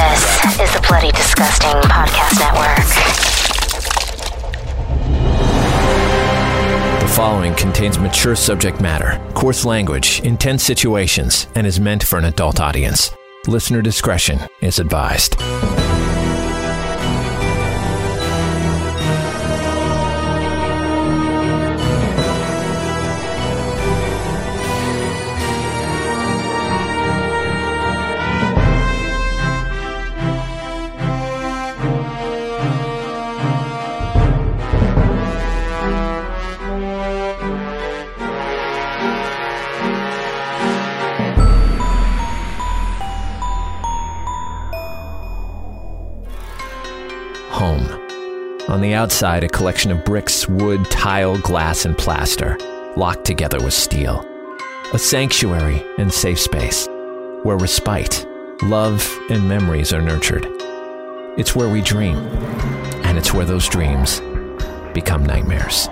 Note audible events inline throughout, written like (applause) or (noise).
This is the Bloody Disgusting Podcast Network. The following contains mature subject matter, coarse language, intense situations, and is meant for an adult audience. Listener discretion is advised. On the outside, a collection of bricks, wood, tile, glass, and plaster, locked together with steel. A sanctuary and safe space where respite, love, and memories are nurtured. It's where we dream, and it's where those dreams become nightmares.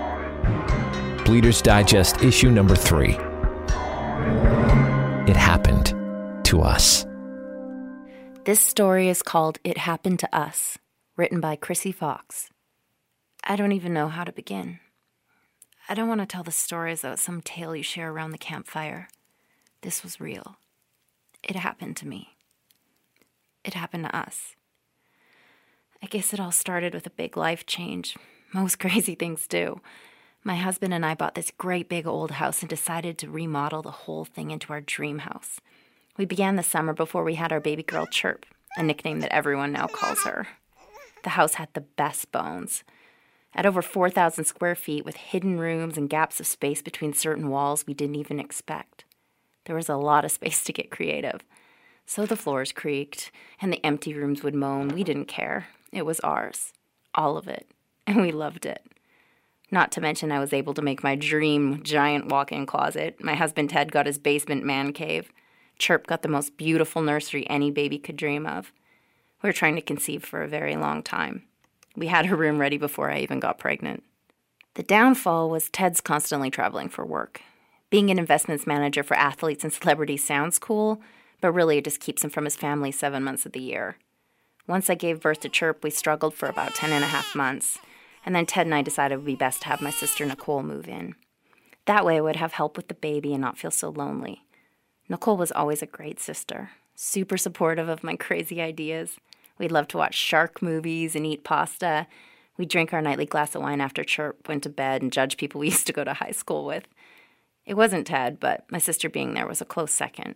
Bleeders Digest, issue number three. It happened to us. This story is called It Happened to Us, written by Chrissy Fox. I don't even know how to begin. I don't want to tell the story as though it's some tale you share around the campfire. This was real. It happened to me. It happened to us. I guess it all started with a big life change. (laughs) Most crazy things do. My husband and I bought this great big old house and decided to remodel the whole thing into our dream house. We began the summer before we had our baby girl Chirp, a nickname that everyone now calls her. The house had the best bones. At over 4,000 square feet, with hidden rooms and gaps of space between certain walls we didn't even expect. There was a lot of space to get creative. So the floors creaked, and the empty rooms would moan. We didn't care. It was ours. All of it. (laughs) And we loved it. Not to mention, I was able to make my dream giant walk in closet. My husband Ted got his basement man cave. Chirp got the most beautiful nursery any baby could dream of. We were trying to conceive for a very long time. We had her room ready before I even got pregnant. The downfall was Ted's constantly traveling for work. Being an investments manager for athletes and celebrities sounds cool, but really it just keeps him from his family seven months of the year. Once I gave birth to Chirp, we struggled for about ten and a half months, and then Ted and I decided it would be best to have my sister Nicole move in. That way I would have help with the baby and not feel so lonely. Nicole was always a great sister, super supportive of my (laughs) crazy ideas. We'd love to watch shark movies and eat pasta. We'd drink our nightly glass of wine after Chirp went to bed and judge people (laughs) we used to go to high school with. It wasn't Ted, but my sister being there was a close second.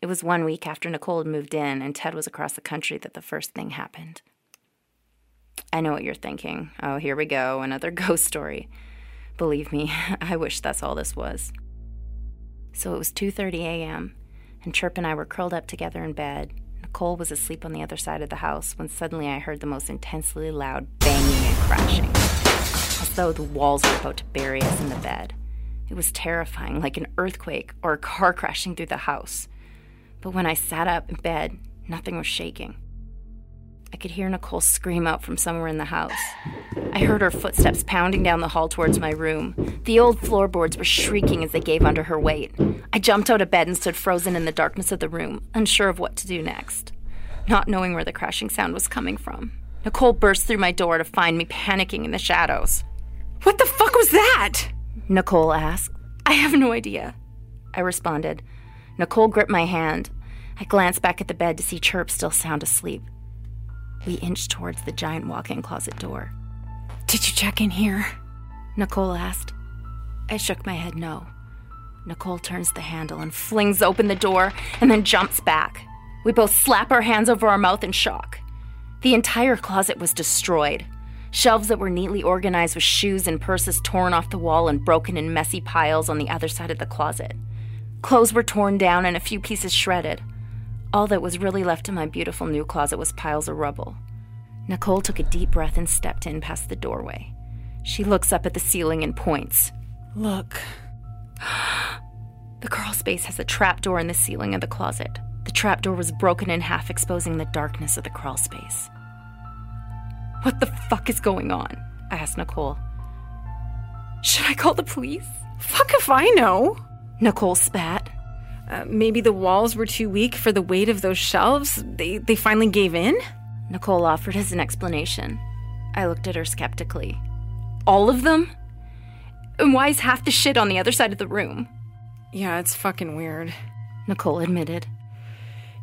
It was one week after Nicole had moved in and Ted was across the country that the first thing happened. I know what you're thinking. Oh, here we go, another (laughs) ghost story. Believe me, (laughs) I wish that's all this was. So it was 2:30 a.m., and Chirp and I were curled up together in bed. Nicole was asleep on the other side of the house when suddenly I heard the most intensely loud banging and crashing, as though the walls were about to bury us in the bed. It was terrifying, like an earthquake or a car (laughs) crashing through the house. But when I sat up in bed, nothing was shaking. I could hear Nicole scream out from somewhere in the house. I heard her footsteps pounding down the hall towards my room. The old floorboards were shrieking as they gave under her weight. I jumped out of bed and stood frozen in the darkness of the room, unsure of what to do next, not knowing where the crashing sound was coming from. Nicole burst through my door to find me panicking in the shadows. What the fuck was that? Nicole asked. I have no idea. I responded. Nicole gripped my hand. I glanced back at the bed to see Chirp still sound asleep. We inched towards the giant walk in closet door. Did you check in here? Nicole asked. I shook my head no. Nicole turns the handle and flings open the door and then jumps back. We both slap our hands over our mouth in shock. The entire closet was destroyed. Shelves that were neatly organized with shoes and purses torn off the wall and broken in messy piles on the other side of the closet. Clothes were torn down and a few pieces shredded. All that was really left in my beautiful new closet was piles of rubble. Nicole took a deep breath and stepped in past the doorway. She looks up at the ceiling and points. Look. (gasps) The crawl space has a trap door in the ceiling of the closet. The trap door was broken in half, exposing the darkness of the crawl space. What the fuck is going on? I asked Nicole. Should I call the police? Fuck if I know. Nicole spat. Uh, maybe the walls were too weak for the weight of those shelves. They, they finally gave in? Nicole offered as an explanation. I looked at her skeptically. All of them? And why is half the shit on the other side of the room? Yeah, it's fucking weird. Nicole admitted.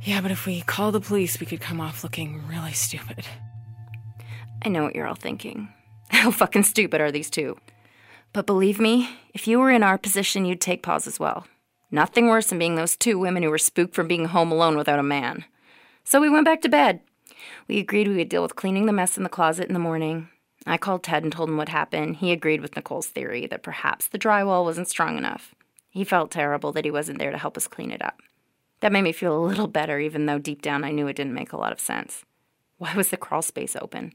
Yeah, but if we call the police, we could come off looking really stupid. I know what you're all thinking. (laughs) How fucking stupid are these two? But believe me, if you were in our position, you'd take pause as well. Nothing worse than being those two women who were spooked from being home alone without a man. So we went back to bed. We agreed we would deal with cleaning the mess in the closet in the morning. I called Ted and told him what happened. He agreed with Nicole's theory that perhaps the drywall wasn't strong enough. He felt terrible that he wasn't there to help us clean it up. That made me feel a little better, even though deep down I knew it didn't make a lot of sense. Why was the crawl space open?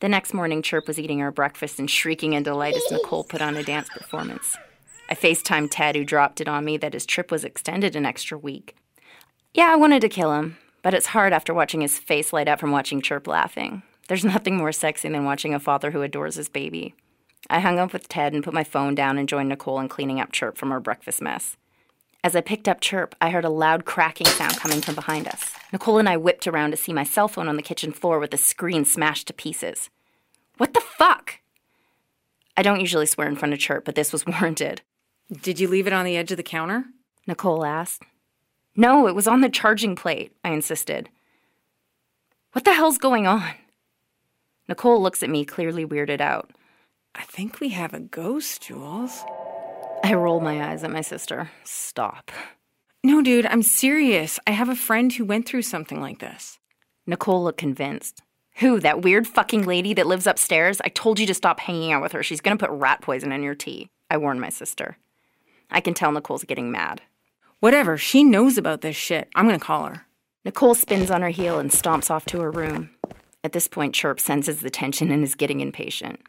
The next morning, Chirp was eating our breakfast and shrieking in delight as Nicole put on a dance performance. I FaceTimed Ted, who dropped it on me that his trip was extended an extra week. Yeah, I wanted to kill him, but it's hard after watching his face light up from watching Chirp laughing. There's (laughs) nothing more sexy than watching a father who adores his baby. I hung up with Ted and put my phone down and joined Nicole in cleaning up Chirp from her breakfast mess. As I picked up Chirp, I heard a loud cracking sound coming from behind us. Nicole and I whipped around to see my cell phone on the kitchen floor with the screen smashed to pieces. What the fuck? I don't usually swear in front of Chirp, but this was (laughs) warranted. Did you leave it on the edge of the counter? Nicole asked. No, it was on the charging plate, I insisted. What the hell's going on? Nicole looks at me, clearly weirded out. I think we have a ghost, Jules. I roll my eyes at my sister. Stop. No, dude, I'm serious. I have a friend who went through something like this. Nicole looked convinced. Who, that weird fucking lady that lives upstairs? I told you to stop hanging out with her. She's gonna put rat poison in your tea. I warned my sister. I can tell Nicole's getting mad. Whatever, she knows about this shit. I'm gonna call her. Nicole spins on her heel and stomps off to her room. At this point, Chirp senses the tension and is getting impatient.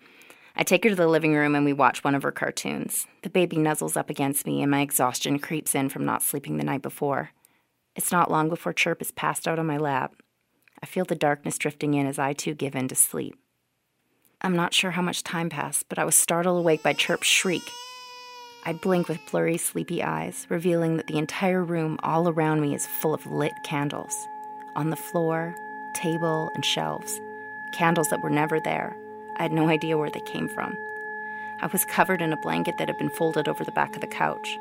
I take her to the living room and we watch one of her cartoons. The baby nuzzles up against me and my exhaustion creeps in from not sleeping the night before. It's not long before Chirp is passed out on my lap. I feel the darkness drifting in as I too give in to sleep. I'm not sure how much time passed, but I was startled awake by Chirp's shriek. I blink with blurry, sleepy eyes, revealing that the entire room all around me is full of lit candles. On the floor, table, and shelves. Candles that were never there. I had no idea where they came from. I was covered in a blanket that had been folded over the back of the couch.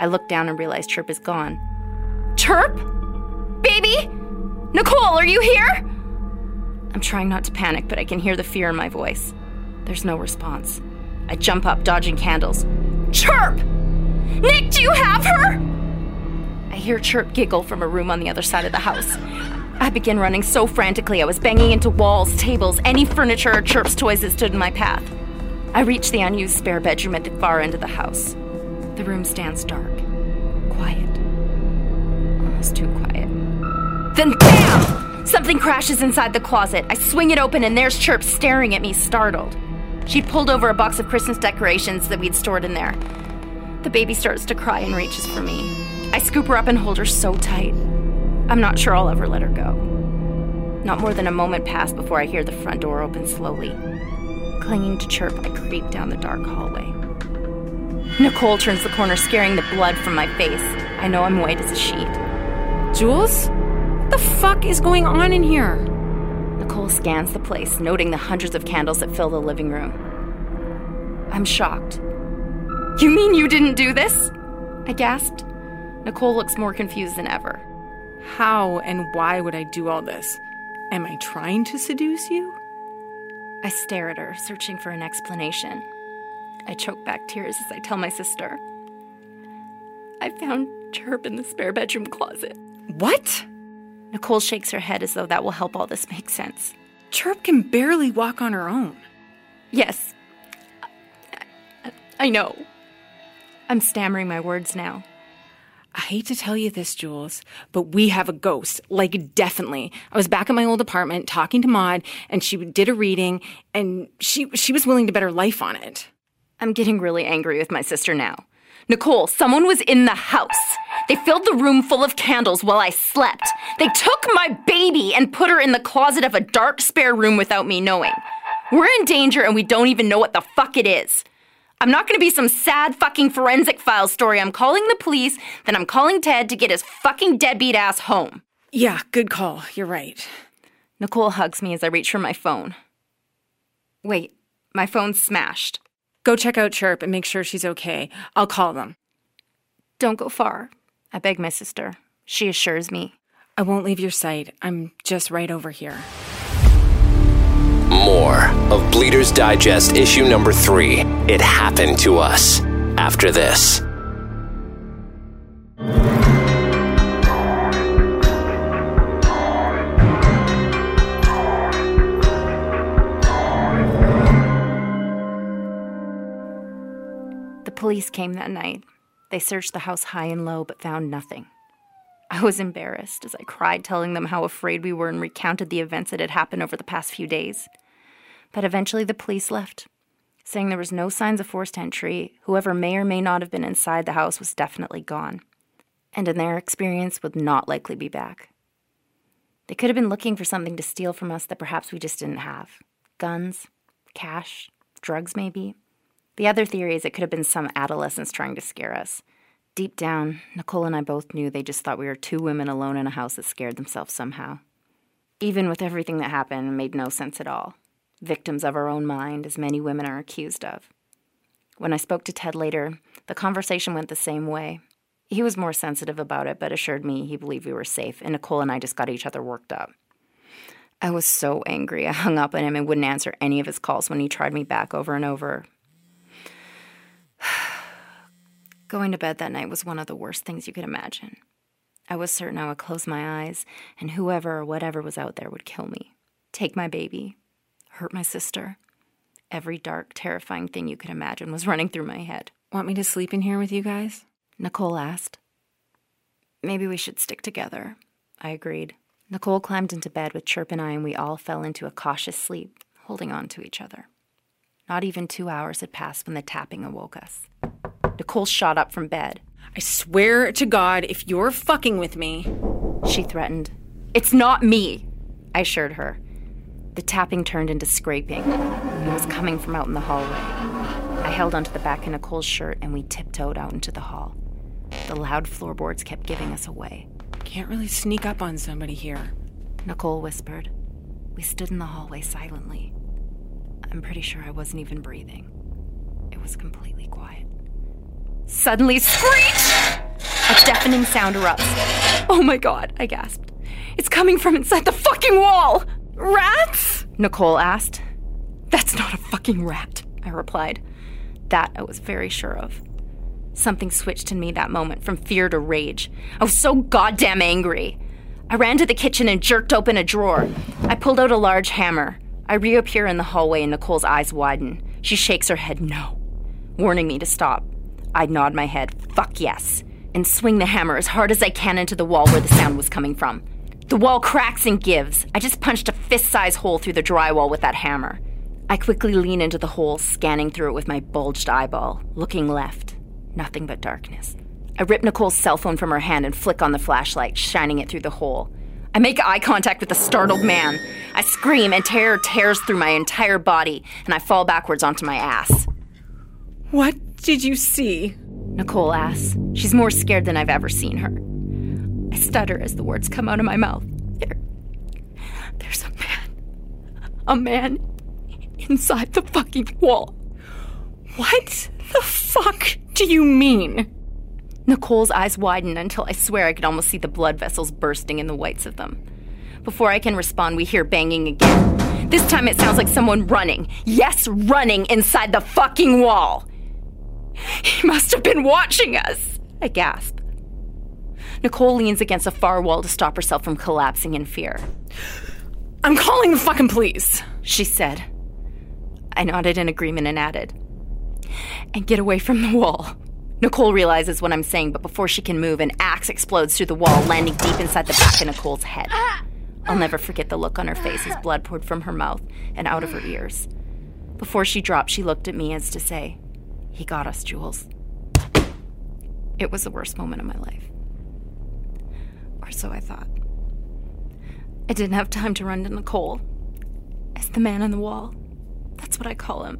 I looked down and realized Chirp is gone. Chirp? Baby? Nicole, are you here? I'm trying not to panic, but I can hear the fear in my voice. There's no response. I jump up, dodging candles. Chirp! Nick, do you have her? I hear Chirp giggle from a room on the other side of the house. I begin running so frantically I was banging into walls, tables, any furniture or Chirp's toys that stood in my path. I reach the unused spare bedroom at the far end of the house. The room stands dark, quiet, almost too quiet. Then BAM! Something crashes inside the closet. I swing it open and there's Chirp staring at me, startled. She'd pulled over a box of Christmas decorations that we'd stored in there. The baby starts to cry and reaches for me. I scoop her up and hold her so tight. I'm not sure I'll ever let her go. Not more than a moment passed before I hear the front door open slowly. Clinging to Chirp, I creep down the dark hallway. Nicole turns the corner, scaring the blood from my face. I know I'm white as a sheet. Jules? What the fuck is going on in here? Nicole scans the place, noting the hundreds of candles that fill the living room. I'm shocked. You mean you didn't do this? I gasped. Nicole looks more confused than ever. How and why would I do all this? Am I trying to seduce you? I stare at her, searching for an explanation. I choke back tears as I tell my sister. I found Chirp in the spare bedroom closet. What? Nicole shakes her head as though that will help all this make sense. Chirp can barely walk on her own. Yes. I, I know. I'm stammering my words now. I hate to tell you this, Jules, but we have a ghost. Like, definitely. I was back at my old apartment talking to Maud, and she did a reading, and she she was willing to bet her life on it. I'm getting really angry with my sister now. Nicole, someone was in the house. They filled the room full of candles while I slept. They took my baby and put her in the closet of a dark spare room without me knowing. We're in danger and we don't even know what the fuck it is. I'm not gonna be some sad fucking forensic file story. I'm calling the police, then I'm calling Ted to get his fucking deadbeat ass home. Yeah, good call. You're right. Nicole hugs me as I reach for my phone. Wait, my phone's smashed. Go check out Chirp and make sure she's okay. I'll call them. Don't go far. I beg my sister. She assures me. I won't leave your sight. I'm just right over here. More of Bleeders Digest issue number three. It happened to us. After this. The police came that night. They searched the house high and low, but found nothing. I was embarrassed as I cried, telling them how afraid we were and recounted the events that had happened over the past few days. But eventually the police left, saying there was no signs of forced entry. Whoever may or may not have been inside the house was definitely gone, and in their experience would not likely be back. They could have been looking for something to steal from us that perhaps we just didn't have guns, cash, drugs, maybe. The other theory is it could have been some adolescents trying to scare us. Deep down, Nicole and I both knew they just thought we were two women alone in a house that scared themselves somehow. Even with everything that happened, it made no sense at all. Victims of our own mind, as many women are accused of. When I spoke to Ted later, the conversation went the same way. He was more sensitive about it, but assured me he believed we were safe, and Nicole and I just got each other worked up. I was so angry. I hung up on him and wouldn't answer any of his calls when he tried me back over and over. Going to bed that night was one of the worst things you could imagine. I was certain I would close my eyes, and whoever or whatever was out there would kill me, take my baby, hurt my sister. Every dark, terrifying thing you could imagine was running through my head. Want me to sleep in here with you guys? Nicole asked. Maybe we should stick together. I agreed. Nicole climbed into bed with Chirp and I, and we all fell into a cautious sleep, holding on to each other. Not even two hours had passed when the tapping awoke us. Nicole shot up from bed. I swear to God, if you're fucking with me. She threatened. It's not me, I assured her. The tapping turned into scraping. It was coming from out in the hallway. I held onto the back of Nicole's shirt and we tiptoed out into the hall. The loud floorboards kept giving us away. Can't really sneak up on somebody here. Nicole whispered. We stood in the hallway silently. I'm pretty sure I wasn't even breathing. It was completely quiet. Suddenly, screech! A deafening sound erupts. Oh my god, I gasped. It's coming from inside the fucking wall! Rats? Nicole asked. That's not a fucking rat, I replied. That I was very sure of. Something switched in me that moment from fear to rage. I was so goddamn angry. I ran to the kitchen and jerked open a drawer. I pulled out a large hammer. I reappear in the hallway and Nicole's eyes widen. She shakes her head no, warning me to stop. I nod my head, fuck yes, and swing the hammer as hard as I can into the wall where the sound was coming from. The wall cracks and gives. I just punched a fist sized hole through the drywall with that hammer. I quickly lean into the hole, scanning through it with my bulged eyeball, looking left. Nothing but darkness. I rip Nicole's cell phone from her hand and flick on the flashlight, shining it through the hole. I make eye contact with the startled man. I scream, and terror tears through my entire body, and I fall backwards onto my ass. What did you see? Nicole asks. She's more scared than I've ever seen her. I stutter as the words come out of my mouth. There, there's a man. A man inside the fucking wall. What the fuck do you mean? Nicole's eyes widen until I swear I could almost see the blood vessels bursting in the whites of them. Before I can respond, we hear banging again. This time it sounds like someone running. Yes, running inside the fucking wall. He must have been watching us, I gasp. Nicole leans against a far wall to stop herself from collapsing in fear. I'm calling the fucking police, she said. I nodded in agreement and added, And get away from the wall. Nicole realizes what I'm saying, but before she can move, an axe explodes through the wall, landing deep inside the back of Nicole's head. I'll never forget the look on her face as blood poured from her mouth and out of her ears. Before she dropped, she looked at me as to say, He got us, Jules. It was the worst moment of my life. Or so I thought. I didn't have time to run to Nicole. As the man on the wall. That's what I call him.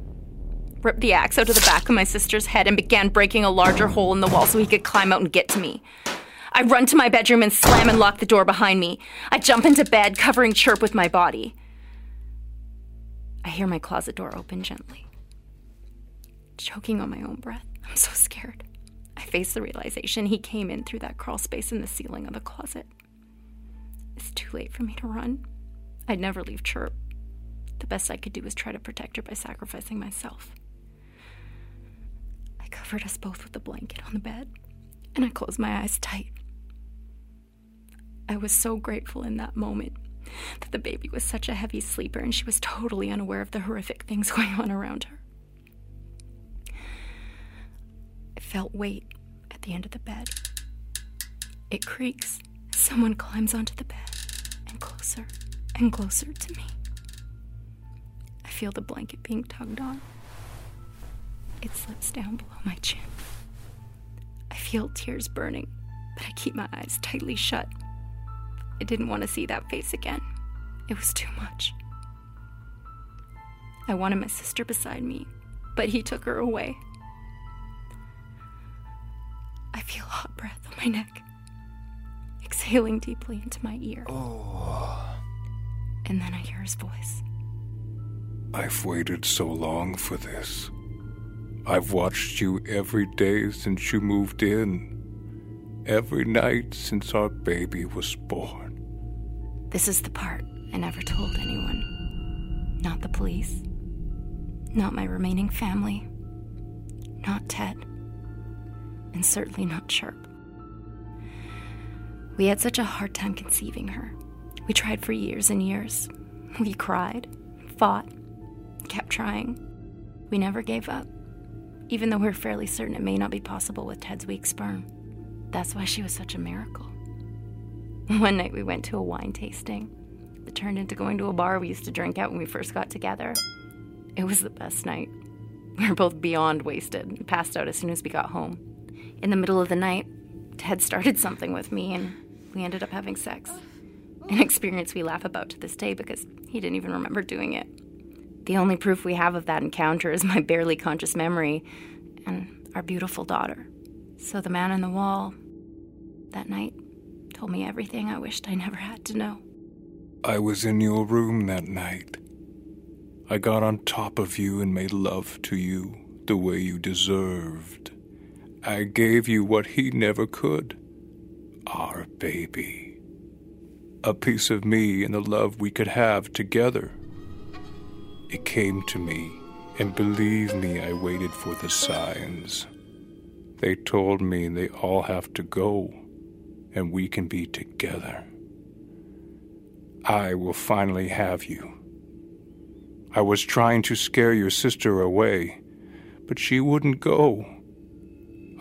ripped the axe out of the back of my sister's head, and began breaking a larger hole in the wall so he could climb out and get to me. I run to my bedroom and slam and lock the door behind me. I jump into bed, covering Chirp with my body. I hear my closet door open gently. Choking on my own breath, (laughs) I'm so scared. I face the realization he came in through that crawl space in the ceiling of the closet. It's too late for me to run. I'd never leave Chirp. The best I could do was try to protect her by sacrificing myself. I covered us both with a blanket on the bed, and I closed my eyes tight. I was so grateful in that moment that the baby was such a heavy sleeper and she was totally unaware of the horrific things (laughs) going on around her. Felt weight at the end of the bed. It creaks. Someone climbs onto the bed and closer and closer to me. I feel the blanket being tugged on. It slips down below my chin. I feel tears burning, but I keep my eyes tightly shut. I didn't want to see that face again. It was too much. I wanted my sister beside me, but he took her away. I feel a hot breath on my neck, exhaling deeply into my ear. Oh. And then I hear his voice. I've waited so long for this. I've watched you every day since you moved in, every night since our baby was born. This is the part I never told anyone. Not the police, not my remaining family, not Ted, and certainly not Chirp. We had such a hard time conceiving her. We tried for years and years. We cried, fought, kept trying. We never gave up, even though we're fairly certain it may not be possible with Ted's weak sperm. That's why she was such a miracle. (laughs) One night we went to a wine tasting. It turned into going to a bar we used to drink at when we first got together. It was the best night. We were both beyond wasted and passed out as soon as we got home. In the middle of the night, Ted started (laughs) something with me and we ended up having sex. An experience we laugh about to this day because he didn't even remember doing it. The only proof we have of that encounter is my barely conscious memory and our beautiful daughter. So the man on the wall that night told me everything I wished I never had to know. I was in your room that night. I got on top of you and made love to you the way you deserved. I gave you what he never could our baby. A piece of me and the love we could have together. It came to me, and believe me, I waited for the signs. They told me they all have to go, and we can be together. I will finally have you. I was trying to scare your sister away, but she wouldn't go.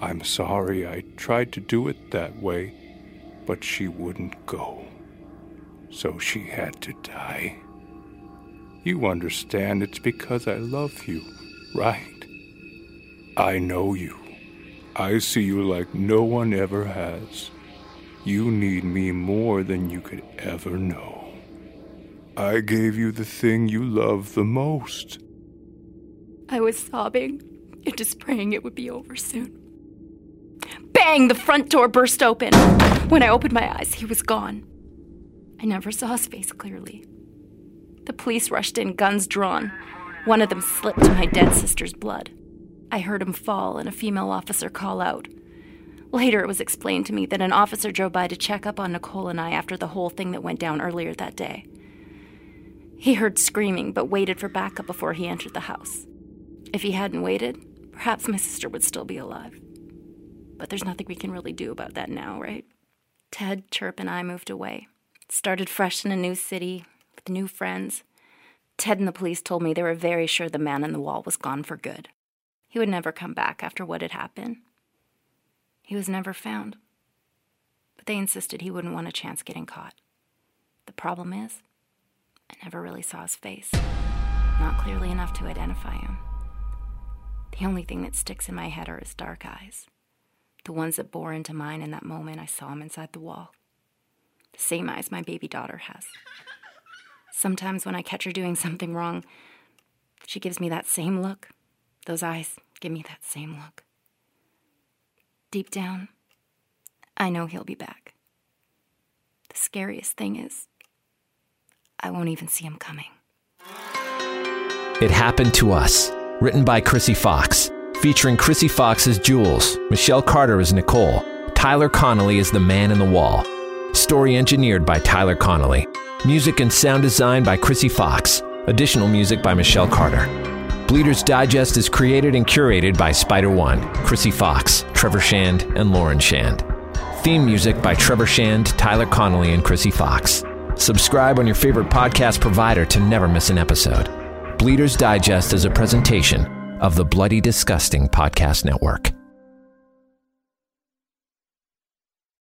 I'm sorry I tried to do it that way, but she wouldn't go. So she had to die. You understand it's because I love you, right? I know you. I see you like no one ever has. You need me more than you could ever know. I gave you the thing you love the most. I was sobbing and just praying it would be over soon. Bang! The front door burst open. When I opened my eyes, he was gone. I never saw his face clearly. The police rushed in, guns drawn. One of them slipped to my dead sister's blood. I heard him fall and a female officer call out. Later, it was explained to me that an officer drove by to check up on Nicole and I after the whole thing that went down earlier that day. He heard screaming, but waited for backup before he entered the house. If he hadn't waited, perhaps my sister would still be alive. But there's nothing we can really do about that now, right? Ted, Chirp, and I moved away. Started fresh in a new city, with new friends. Ted and the police told me they were very sure the man in the wall was gone for good. He would never come back after what had happened. He was never found. But they insisted he wouldn't want a chance getting caught. The problem is, I never really saw his face, not clearly enough to identify him. The only thing that sticks in my head are his dark eyes, the ones that bore into mine in that moment I saw him inside the wall. The same eyes my baby daughter has. Sometimes when I catch her doing something wrong, she gives me that same look, Those eyes give me that same look. Deep down, I know he'll be back. The scariest thing is, I won't even see him coming. It Happened to Us, written by Chrissy Fox, featuring Chrissy Fox as Jules, Michelle Carter as Nicole, Tyler Connolly as the man in the wall. Story engineered by Tyler Connolly. Music and sound design by Chrissy Fox. Additional music by Michelle Carter. Bleeders Digest is created and curated by Spider One, Chrissy Fox, Trevor Shand, and Lauren Shand. Theme music by Trevor Shand, Tyler Connolly, and Chrissy Fox. Subscribe on your favorite podcast provider to never miss an episode. Bleeders Digest is a presentation of the Bloody Disgusting Podcast Network.